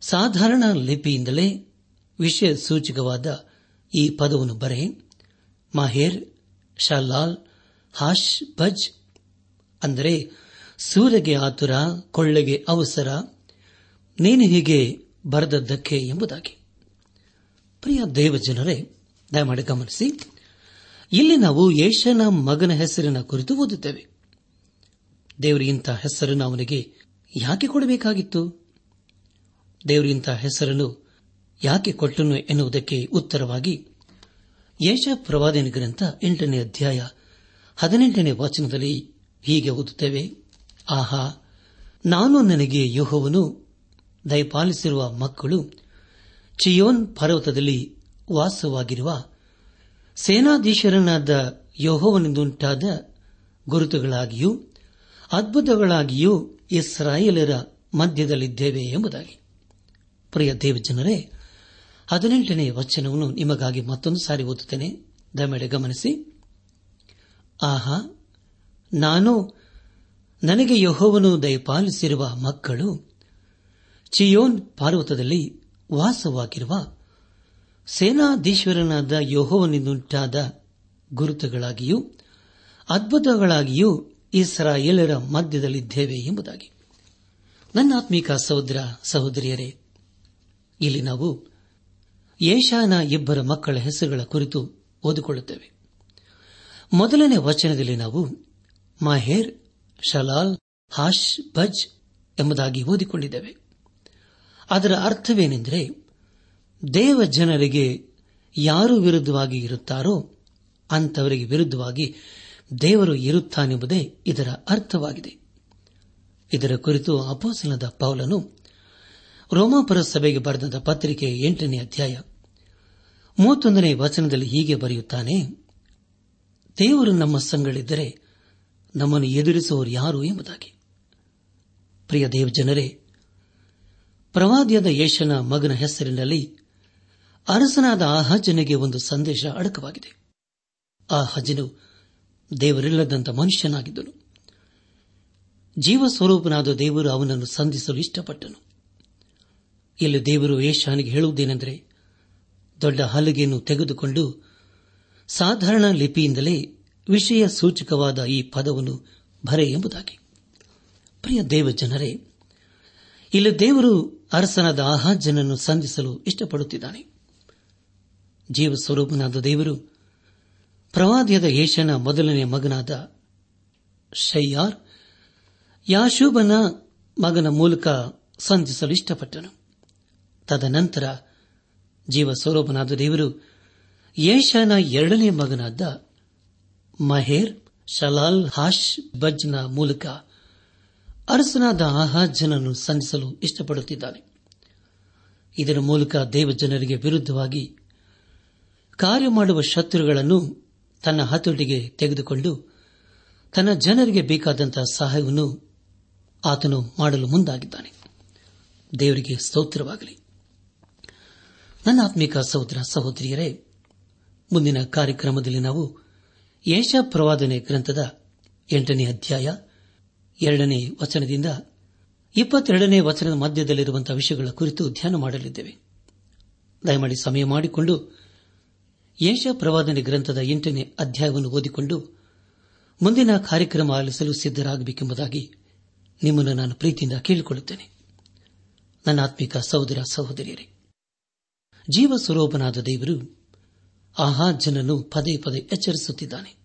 ಸಾಧಾರಣ ಲಿಪಿಯಿಂದಲೇ ವಿಷಯ ಸೂಚಕವಾದ ಈ ಪದವನ್ನು ಬರೆ ಮಾಹೇರ್, ಶಾಲಾಲ್, ಹಾಶ್, ಭಜ್, ಅಂದರೆ ಸೂರ್ಯಗೆ ಆತುರ, ಕೊಳ್ಳೆಗೆ ಅವಸರ, ನೀನು ಹೀಗೆ ಬರೆದದ್ದಕ್ಕೆ ಎಂಬುದಾಗಿ. ಪ್ರಿಯ ದೇವಜನರೇ, ದಯಮಾಡಿ ಗಮನಿಸಿ, ಇಲ್ಲಿ ನಾವು ಯೇಷನ ಮಗನ ಹೆಸರಿನ ಕುರಿತು ಓದುತ್ತೇವೆ. ದೇವರಿಗಿಂತ ಹೆಸರನ್ನು ಅವನಿಗೆ ಯಾಕೆ ಕೊಡಬೇಕಾಗಿತ್ತು? ದೇವರು ಇಂಥ ಹೆಸರನ್ನು ಯಾಕೆ ಕೊಟ್ಟನು ಎನ್ನುವುದಕ್ಕೆ ಉತ್ತರವಾಗಿ ಯೇಷ ಪ್ರವಾದನ ಗ್ರಂಥ ಎಂಟನೇ ಅಧ್ಯಾಯ ಹದಿನೆಂಟನೇ ವಾಚನದಲ್ಲಿ ಹೀಗೆ ಓದುತ್ತೇವೆ, ಆಹಾ, ನಾನು ನನಗೆ ಯೋಹವನು ದಯಪಾಲಿಸಿರುವ ಮಕ್ಕಳು ಚಿಯೋನ್ ಪರ್ವತದಲ್ಲಿ ವಾಸವಾಗಿರುವ ಸೇನಾಧೀಶರನಾದ ಯೋಹೋವನಿಂದುಂಟಾದ ಗುರುತುಗಳಾಗಿಯೂ ಅದ್ಭುತಗಳಾಗಿಯೂ ಇಸ್ರಾಯೇಲರ ಮಧ್ಯದಲ್ಲಿದ್ದೇವೆ ಎಂಬುದಾಗಿ. ಪ್ರಿಯ ದೇವಜನರೇ, ಹದಿನೆಂಟನೇ ವಚನವನ್ನು ನಿಮಗಾಗಿ ಮತ್ತೊಂದು ಸಾರಿ ಓದುತ್ತೇನೆ. ದಯಮೇಲೆ ಗಮನಿಸಿ. ಆಹಾ, ನಾನು ನನಗೆ ಯಹೋವನು ದಯಪಾಲಿಸಿರುವ ಮಕ್ಕಳು ಚಿಯೋನ್ ಪಾರ್ವತದಲ್ಲಿ ವಾಸವಾಗಿರುವ ಸೇನಾಧೀಶ್ವರನಾದ ಯಹೋವನಿಂದುಂಟಾದ ಗುರುತುಗಳಾಗಿಯೂ, ಅದ್ಭುತಗಳಾಗಿಯೂ ಇಸ್ರಾಯೇಲರ ಮಧ್ಯದಲ್ಲಿದ್ದೇವೆ ಎಂಬುದಾಗಿ. ನನ್ನ ಆತ್ಮೀಕ ಸಹೋದರ ಸಹೋದರಿಯರೇ, ಇಲ್ಲಿ ನಾವು ಏಷಾನ ಇಬ್ಬರ ಮಕ್ಕಳ ಹೆಸರುಗಳ ಕುರಿತು ಓದಿಕೊಳ್ಳುತ್ತೇವೆ. ಮೊದಲನೇ ವಚನದಲ್ಲಿ ನಾವು ಮಾಹೇರ್, ಶಲಾಲ್ ಹಾಶ್ ಭಜ್ ಎಂಬುದಾಗಿ ಓದಿಕೊಂಡಿದ್ದೇವೆ. ಅದರ ಅರ್ಥವೇನೆಂದರೆ, ದೇವ ಜನರಿಗೆ ಯಾರು ವಿರುದ್ಧವಾಗಿ ಇರುತ್ತಾರೋ ಅಂತವರಿಗೆ ವಿರುದ್ಧವಾಗಿ ದೇವರು ಇರುತ್ತಾನೆಂಬುದೇ ಇದರ ಅರ್ಥವಾಗಿದೆ. ಇದರ ಕುರಿತು ಅಪೋಸನದ ಪೌಲನು ರೋಮಾಪುರ ಸಭೆಗೆ ಬರೆದ ಪತ್ರಿಕೆ ಎಂಟನೇ ಅಧ್ಯಾಯ ಮೂವತ್ತೊಂದನೇ ವಚನದಲ್ಲಿ ಹೀಗೆ ಬರೆಯುತ್ತಾನೆ, ದೇವರು ನಮ್ಮ ಸಂಗಳಿದ್ದರೆ ನಮ್ಮನ್ನು ಎದುರಿಸುವವರು ಯಾರು ಎಂಬುದಾಗಿ. ಪ್ರಿಯ ದೇವಜನರೇ, ಪ್ರವಾದಿಯಾದ ಯೇಷನ ಮಗನ ಹೆಸರಿನಲ್ಲಿ ಅರಸನಾದ ಆಹಜನಿಗೆ ಒಂದು ಸಂದೇಶ ಅಡಕವಾಗಿದೆ. ಆ ಹಜನು ದೇವರಿಲ್ಲದಂತ ಮನುಷ್ಯನಾಗಿದ್ದನು. ಜೀವ ಸ್ವರೂಪನಾದ ದೇವರು ಅವನನ್ನು ಸಂಧಿಸಲು ಇಷ್ಟಪಟ್ಟನು. ಇಲ್ಲಿ ದೇವರು ಯೇಷಾನಿಗೆ ಹೇಳುವುದೇನೆಂದರೆ, ದೊಡ್ಡ ಹಲಗೆಯನ್ನು ತೆಗೆದುಕೊಂಡು ಸಾಧಾರಣ ಲಿಪಿಯಿಂದಲೇ ವಿಷಯ ಸೂಚಕವಾದ ಈ ಪದವನ್ನು ಬರೆ ಎಂಬುದಾಗಿ. ಪ್ರಿಯ ದೇವ ಜನರೇ ಇಲ್ಲಿ ದೇವರು ಅರಸನಾದ ಆಹಾಜನನ್ನು ಸಂಧಿಸಲು ಇಷ್ಟಪಡುತ್ತಿದ್ದಾನೆ. ಜೀವ ಸ್ವರೂಪನಾದ ದೇವರು ಪ್ರವಾದಿಯಾದ ಯೇಷನ ಮೊದಲನೇ ಮಗನಾದ ಶಯ್ಯಾರ್ ಯಾಶೂಬನ ಮಗನ ಮೂಲಕ ಸಂಧಿಸಲು ಇಷ್ಟಪಟ್ಟನು. ತದನಂತರ ಜೀವ ಸ್ವರೂಪನಾದ ದೇವರು ಯೇಷನ ಎರಡನೇ ಮಗನಾದ ಮಹೇರ್ ಶಲಾಲ್ ಹಾಶ್ ಬಜ್ನ ಮೂಲಕ ಅರಸನಾದ ಆಹಾಜನನ್ನು ಸಂಧಿಸಲು ಇಷ್ಟಪಡುತ್ತಿದ್ದಾನೆ. ಇದರ ಮೂಲಕ ದೇವಜನರಿಗೆ ವಿರುದ್ಧವಾಗಿ ಕಾರ್ಯ ಮಾಡುವ ಶತ್ರುಗಳನ್ನು ತನ್ನ ಹತೋಟಿಗೆ ತೆಗೆದುಕೊಂಡು ತನ್ನ ಜನರಿಗೆ ಬೇಕಾದಂತಹ ಸಹಾಯವನ್ನು ಆತನು ಮಾಡಲು ಮುಂದಾಗಿದ್ದಾನೆ. ದೇವರಿಗೆ ಸ್ತೋತ್ರವಾಗಲಿ. ನನ್ನ ಆತ್ಮಿಕ ಸಹೋದರ ಸಹೋದರಿಯರೇ, ಮುಂದಿನ ಕಾರ್ಯಕ್ರಮದಲ್ಲಿ ನಾವು ಯೇಷ ಪ್ರವಾದನೆ ಗ್ರಂಥದ ಎಂಟನೇ ಅಧ್ಯಾಯ ಎರಡನೇ ವಚನದಿಂದ ಇಪ್ಪತ್ತೆರಡನೇ ವಚನದ ಮಧ್ಯದಲ್ಲಿರುವಂತಹ ವಿಷಯಗಳ ಕುರಿತು ಧ್ಯಾನ ಮಾಡಲಿದ್ದೇವೆ. ದಯಮಾಡಿ ಸಮಯ ಮಾಡಿಕೊಂಡು ಯೇಷ ಪ್ರವಾದನೆ ಗ್ರಂಥದ ಎಂಟನೇ ಅಧ್ಯಾಯವನ್ನು ಓದಿಕೊಂಡು ಮುಂದಿನ ಕಾರ್ಯಕ್ರಮ ಆಲಿಸಲು ಸಿದ್ದರಾಗಬೇಕೆಂಬುದಾಗಿ ನಿಮ್ಮನ್ನು ನಾನು ಪ್ರೀತಿಯಿಂದ ಕೇಳಿಕೊಳ್ಳುತ್ತೇನೆ. ನನ್ನ ಆತ್ಮಿಕ ಸಹೋದರ ಸಹೋದರಿಯರೇ ಜೀವ ಸ್ವರೂಪನಾದ ದೇವರು ಆಹಾ ಆಹಾಜನನ್ನು ಪದೇ ಪದೇ ಎಚ್ಚರಿಸುತ್ತಿದ್ದಾನೆ.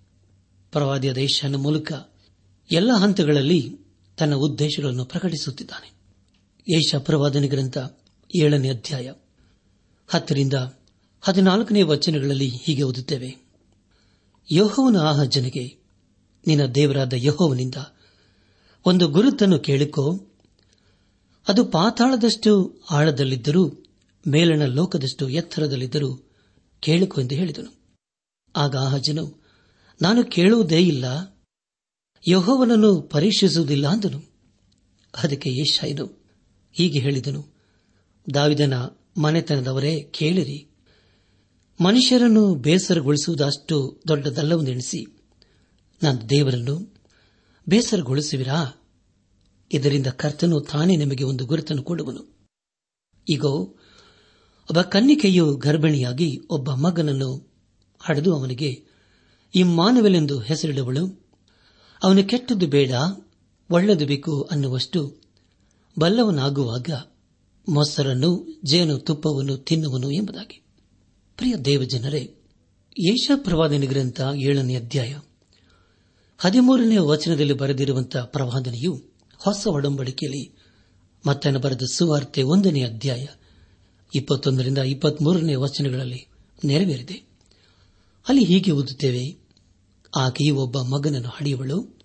ಪ್ರವಾದಿಯ ದೇಶನ ಮೂಲಕ ಎಲ್ಲ ಹಂತಗಳಲ್ಲಿ ತನ್ನ ಉದ್ದೇಶಗಳನ್ನು ಪ್ರಕಟಿಸುತ್ತಿದ್ದಾನೆ. ಏಷ ಪ್ರವಾದನೆ ಗ್ರಂಥ ಏಳನೇ ಅಧ್ಯಾಯ ಹತ್ತರಿಂದ ಹದಿನಾಲ್ಕನೇ ವಚನಗಳಲ್ಲಿ ಹೀಗೆ ಓದುತ್ತೇವೆ. ಯಹೋವನ ಆಹಜನಿಗೆ, ನಿನ್ನ ದೇವರಾದ ಯಹೋವನಿಂದ ಒಂದು ಗುರುತನ್ನು ಕೇಳಿಕೋ. ಅದು ಪಾತಾಳದಷ್ಟು ಆಳದಲ್ಲಿದ್ದರೂ, ಮೇಲಣ ಲೋಕದಷ್ಟು ಎತ್ತರದಲ್ಲಿದ್ದರೂ ಕೇಳಿಕೊ ಎಂದು ಹೇಳಿದನು. ಆಗ ಆಹಜನು, ನಾನು ಕೇಳುವುದೇ ಇಲ್ಲ, ಯಹೋವನನ್ನು ಪರೀಕ್ಷಿಸುವುದಿಲ್ಲ ಅಂದನು. ಅದಕ್ಕೆ ಯಶಾಯನು ಹೀಗೆ ಹೇಳಿದನು, ದಾವಿದನ ಮನೆತನದವರೇ ಕೇಳಿರಿ. ಮನುಷ್ಯರನ್ನು ಬೇಸರಗೊಳಿಸುವುದಷ್ಟು ದೊಡ್ಡದಲ್ಲವೆಂದೆಣಿಸಿ ನಾನು ದೇವರನ್ನು ಬೇಸರಗೊಳಿಸುವಿರಾ? ಇದರಿಂದ ಕರ್ತನು ತಾನೇ ನಿಮಗೆ ಒಂದು ಗುರುತನ್ನು ಕೊಡುವನು. ಈಗ ಒಬ್ಬ ಕನ್ನಿಕೆಯು ಗರ್ಭಿಣಿಯಾಗಿ ಒಬ್ಬ ಮಗನನ್ನು ಹಡೆದು ಅವನಿಗೆ ಇಮ್ಮಾನವೆಲೆಂದು ಹೆಸರಿಡುವಳು. ಅವನು ಕೆಟ್ಟದ್ದು ಬೇಡ, ಒಳ್ಳೆದು ಬೇಕು ಅನ್ನುವಷ್ಟು ಬಲ್ಲವನಾಗುವಾಗ ಮೊಸರನ್ನು ಜೇನು ತುಪ್ಪವನ್ನು ತಿನ್ನುವನು ಎಂಬುದಾಗಿ. ಪ್ರಿಯ ದೇವಜನರೇ ಪ್ರವಾದನೆ ಗ್ರಂಥ ಏಳನೇ ಅಧ್ಯಾಯ. ಹದಿಮೂರನೇ ವಚನದಲ್ಲಿ ಬರೆದಿರುವಂತಹ ಪ್ರವಾದನೆಯು ಹೊಸ ಒಡಂಬಡಿಕೆಯಲ್ಲಿ ಮತ್ತನ್ನು ಬರೆದ ಸುವಾರ್ತೆ ಒಂದನೇ ಅಧ್ಯಾಯ, ಇಪ್ಪತ್ತೊಂದರಿಂದ ಇಪ್ಪತ್ಮೂರನೇ ವಚನಗಳಲ್ಲಿ ನೆರವೇರಿದೆ. ಅಲ್ಲಿ ಹೀಗೆ ಓದುತ್ತೇವೆ, ಆಕೆಯು ಒಬ್ಬ ಮಗನನ್ನು ಹಡೆಯುವಳು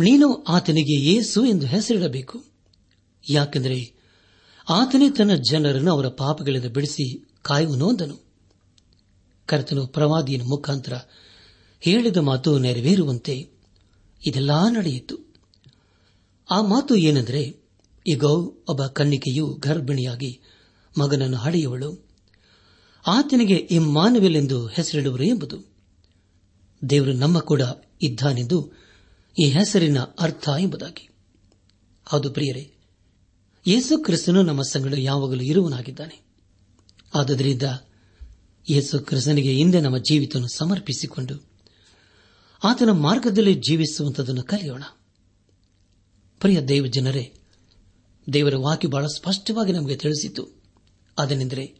ನೀನು ಆತನಿಗೆ ಏಸು ಎಂದು ಹೆಸರಿಡಬೇಕು. ಯಾಕೆಂದರೆ ಆತನೇ ತನ್ನ ಜನರನ್ನು ಅವರ ಪಾಪಗಳಿಂದ ಬಿಡಿಸಿ ಕಾಯುವನು ಅಂದನು. ಕರ್ತನು ಪ್ರವಾದಿಯ ಮುಖಾಂತರ ಹೇಳಿದ ಮಾತು ನೆರವೇರುವಂತೆ ಇದೆಲ್ಲಾ ನಡೆಯಿತು. ಆ ಮಾತು ಏನೆಂದರೆ ಈಗ ಒಬ್ಬ ಕನ್ನಿಕೆಯು ಗರ್ಭಿಣಿಯಾಗಿ ಮಗನನ್ನು ಹಡೆಯುವಳು ಆತನಿಗೆ ಇಮ್ಮಾನುವೆಲೆಂದು ಹೆಸರಿಡುವರು ಎಂಬುದು. ದೇವರು ನಮ್ಮ ಕೂಡ ಇದ್ದಾನೆಂದು ಈ ಹೆಸರಿನ ಅರ್ಥ ಎಂಬುದಾಗಿ. ಹೌದು ಪ್ರಿಯರೇ, ಯೇಸು ಕ್ರಿಸ್ತನು ನಮ್ಮ ಸಂಗಡ ಯಾವಾಗಲೂ ಇರುವನಾಗಿದ್ದಾನೆ ಆದ್ದರಿಂದ ಯೇಸು ಕ್ರಿಸ್ತನಿಗೆ ಹಿಂದೆ ನಮ್ಮ ಜೀವಿತವನ್ನು ಸಮರ್ಪಿಸಿಕೊಂಡು ಆತನ ಮಾರ್ಗದಲ್ಲಿ ಜೀವಿಸುವಂತದನ್ನು ಕಲಿಯೋಣ. ಪ್ರಿಯ ದೇವ ಜನರೇ, ದೇವರ ವಾಕ್ಯ ಬಹಳ ಸ್ಪಷ್ಟವಾಗಿ ನಮಗೆ ತಿಳಿಸಿತು. ಅದನೆಂದರೆ,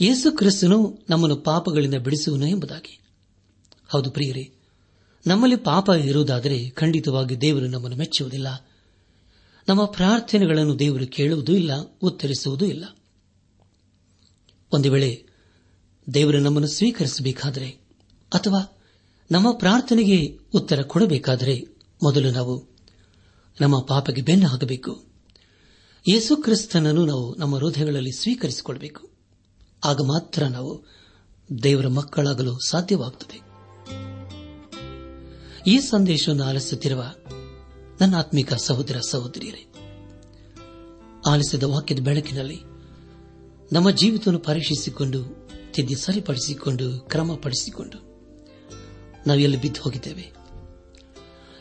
ಯೇಸು ಕ್ರಿಸ್ತನು ನಮ್ಮನ್ನು ಪಾಪಗಳಿಂದ ಬಿಡಿಸುವನು ಎಂಬುದಾಗಿ. ಹೌದು ಪ್ರಿಯರೇ, ನಮ್ಮಲ್ಲಿ ಪಾಪ ಇರುವುದಾದರೆ ಖಂಡಿತವಾಗಿ ದೇವರು ನಮ್ಮನ್ನು ಮೆಚ್ಚುವುದಿಲ್ಲ. ನಮ್ಮ ಪ್ರಾರ್ಥನೆಗಳನ್ನು ದೇವರು ಕೇಳುವುದೂ ಇಲ್ಲ, ಉತ್ತರಿಸುವುದೂ ಇಲ್ಲ. ಒಂದು ವೇಳೆ ದೇವರು ನಮ್ಮನ್ನು ಸ್ವೀಕರಿಸಬೇಕಾದರೆ ಅಥವಾ ನಮ್ಮ ಪ್ರಾರ್ಥನೆಗೆ ಉತ್ತರ ಕೊಡಬೇಕಾದರೆ ಮೊದಲು ನಾವು ನಮ್ಮ ಪಾಪಕ್ಕೆ ಬೆನ್ನು ಹಾಕಬೇಕು. ಯೇಸು ಕ್ರಿಸ್ತನನ್ನು ನಾವು ನಮ್ಮ ಹೃದಯಗಳಲ್ಲಿ ಸ್ವೀಕರಿಸಿಕೊಳ್ಳಬೇಕು ಆಗ ಮಾತ್ರ ನಾವು ದೇವರ ಮಕ್ಕಳಾಗಲು ಸಾಧ್ಯವಾಗುತ್ತದೆ ಈ ಸಂದೇಶವನ್ನು ಆಲಿಸುತ್ತಿರುವ ನನ್ನ ಆತ್ಮಿಕ ಸಹೋದರ ಸಹೋದರಿಯರೇ, ಆಲಿಸಿದ ವಾಕ್ಯದ ಬೆಳಕಿನಲ್ಲಿ ನಮ್ಮ ಜೀವಿತವನ್ನು ಪರೀಕ್ಷಿಸಿಕೊಂಡು ತಿದ್ದಿ ಸರಿಪಡಿಸಿಕೊಂಡು, ಕ್ರಮಪಡಿಸಿಕೊಂಡು ನಾವು ಎಲ್ಲಿ ಬಿದ್ದು ಹೋಗಿದ್ದೇವೆ?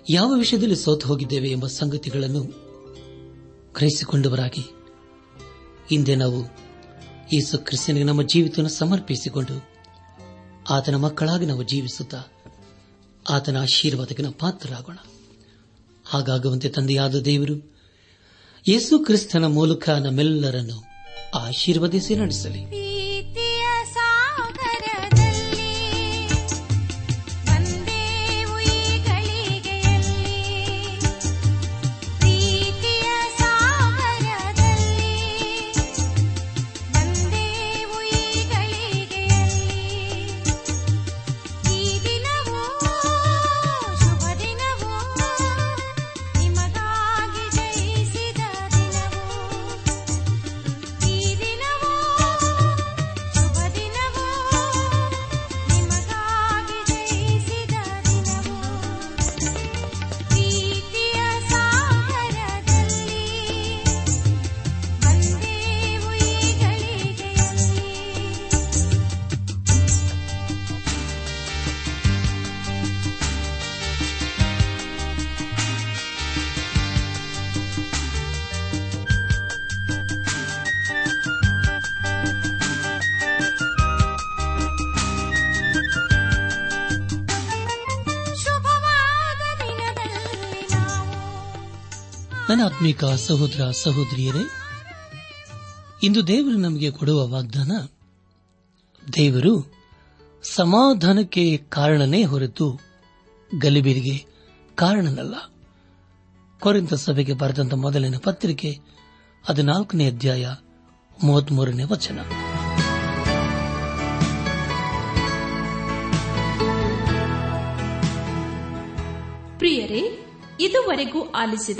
ಯಾವ ವಿಷಯದಲ್ಲಿ ಸೋತು ಹೋಗಿದ್ದೇವೆ ಎಂಬ ಸಂಗತಿಗಳನ್ನು ಗ್ರಹಿಸಿಕೊಂಡವರಾಗಿ ಹಿಂದೆ ನಾವು ಯೇಸು ಕ್ರಿಸ್ತನಿಗೆ ನಮ್ಮ ಜೀವಿತವನ್ನು ಸಮರ್ಪಿಸಿಕೊಂಡು ಆತನ ಮಕ್ಕಳಾಗಿ ನಾವು ಜೀವಿಸುತ್ತಾ ಆತನ ಆಶೀರ್ವಾದಕ್ಕೆ ನಾವು ಪಾತ್ರರಾಗೋಣ. ಹಾಗಾಗುವಂತೆ ತಂದೆಯಾದ ದೇವರು, ಯೇಸು ಕ್ರಿಸ್ತನ ಮೂಲಕ ನಮ್ಮೆಲ್ಲರನ್ನು ಆಶೀರ್ವದಿಸಿ ನಡೆಸಲಿ. ಆತ್ಮಿಕ ಸಹೋದರ ಸಹೋದರಿಯರೇ, ಇಂದು ದೇವರು ನಮಗೆ ಕೊಡುವ ವಾಗ್ದಾನ, ದೇವರು ಸಮಾಧಾನಕ್ಕೆ ಕಾರಣನೇ ಹೊರತು ಗಲಿಬಿರಿಗೆ ಕಾರಣನಲ್ಲ. ಕೊರಿಂತ ಸಭೆಗೆ ಬರೆದಂತ ಮೊದಲಿನ ಪತ್ರಿಕೆ, ಹದಿನಾಲ್ಕನೇ ಅಧ್ಯಾಯ, ಮೂವತ್ಮೂರನೇ ವಚನ. ಪ್ರಿಯರೇ, ಇದುವರೆಗೂ ಆಲಿಸಿದ